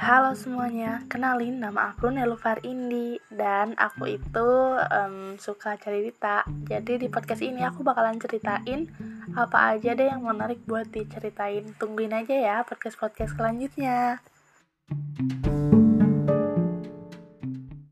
Halo semuanya, kenalin nama aku Nelufar Indi dan aku itu um, suka cerita. Jadi di podcast ini aku bakalan ceritain apa aja deh yang menarik buat diceritain. Tungguin aja ya podcast-podcast selanjutnya. thank you